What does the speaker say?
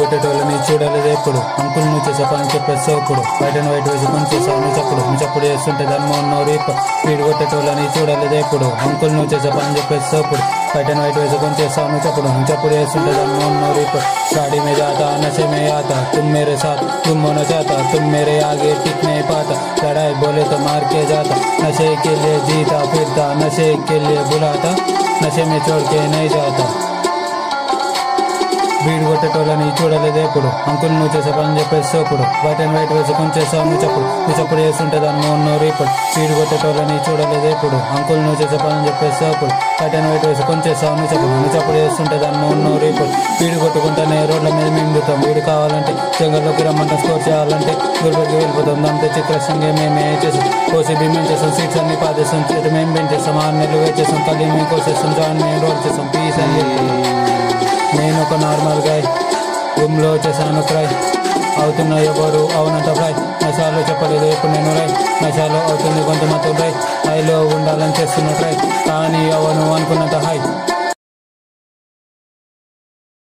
కొట్టేటోళ్ళని చూడలేదు ఎప్పుడు అంకుల్ నువ్వు చేసే పని చెప్పేసి ఇప్పుడు వైట్ అండ్ వైట్ వేసి కొంచెం చేసావు చప్పుడు నువ్వు చప్పుడు చేస్తుంటే దాన్ని ఉన్నో రీప్ స్పీడ్ కొట్టేటోళ్ళని చూడలేదు ఎప్పుడు అంకుల్ నువ్వు చేసే పని చెప్పేసి ఇప్పుడు వైట్ అండ్ వైట్ వేసి కొంచెం చేసావు నువ్వు చప్పుడు నువ్వు చప్పుడు చేస్తుంటే దాన్ని ఉన్నో రీప్ गाड़ी में जाता नशे में आता तुम मेरे साथ तुम होना चाहता तुम मेरे आगे टिक नहीं पाता लड़ाई बोले तो मार के जाता नशे के लिए जीता फिरता नशे के लिए बुलाता नशे में छोड़ के नहीं जाता బీడు చూడలేదు ఎప్పుడు అంకుల్ నువ్వు చేసే పని చెప్పేసి ఇప్పుడు. వైట్ అండ్ వైట్ వేసి కొంచెం చేసావు నువ్వు చెప్పుడు నువ్వు చెప్పుడు చేస్తుంటే దాన్ని ఉన్నారు ఇప్పుడు. బీడు కొట్టేటోళ్ళని చూడలేదు ఎప్పుడు అంకుల్ నువ్వు చేసే పని చెప్పేసి ఇప్పుడు. వైట్ అండ్ వైట్ వేసి కొంచెం చేసావు నువ్వు చెప్పుడు నువ్వు చెప్పుడు చేస్తుంటే దాన్ని ఉన్నారు ఇప్పుడు. స్పీడ్ కొట్టుకుంటేనే రోడ్ల మీద మింగుతాం. వీడు కావాలంటే జంగల్లోకి రమ్మంటే. స్కోర్ చేయాలంటే గురువుకి వెళ్ళిపోతాం. దాంతో చిత్రసంగా మేమే చేసాం కోసి మేము చేసాం సీట్స్ అన్ని పాదేస్తాం చేతి మేము పెంచేస్తాం. ఆరు నెలలు వేచేస్తాం. కళ్ళు మేము కోసేస్తాం. జాయిన్ మేము రోల్ చేస్తాం. పీస్ అని రూమ్లో చేశాను ట్రై అవుతున్న ఎవరు? అవునంత ఫ్రై నశాలు చెప్పలేదు ఎప్పుడు నేను రై. నశాలు అవుతుంది కొంతమంది రై. హైలో ఉండాలని చేస్తున్న ట్రై కానీ అవను అనుకున్నంత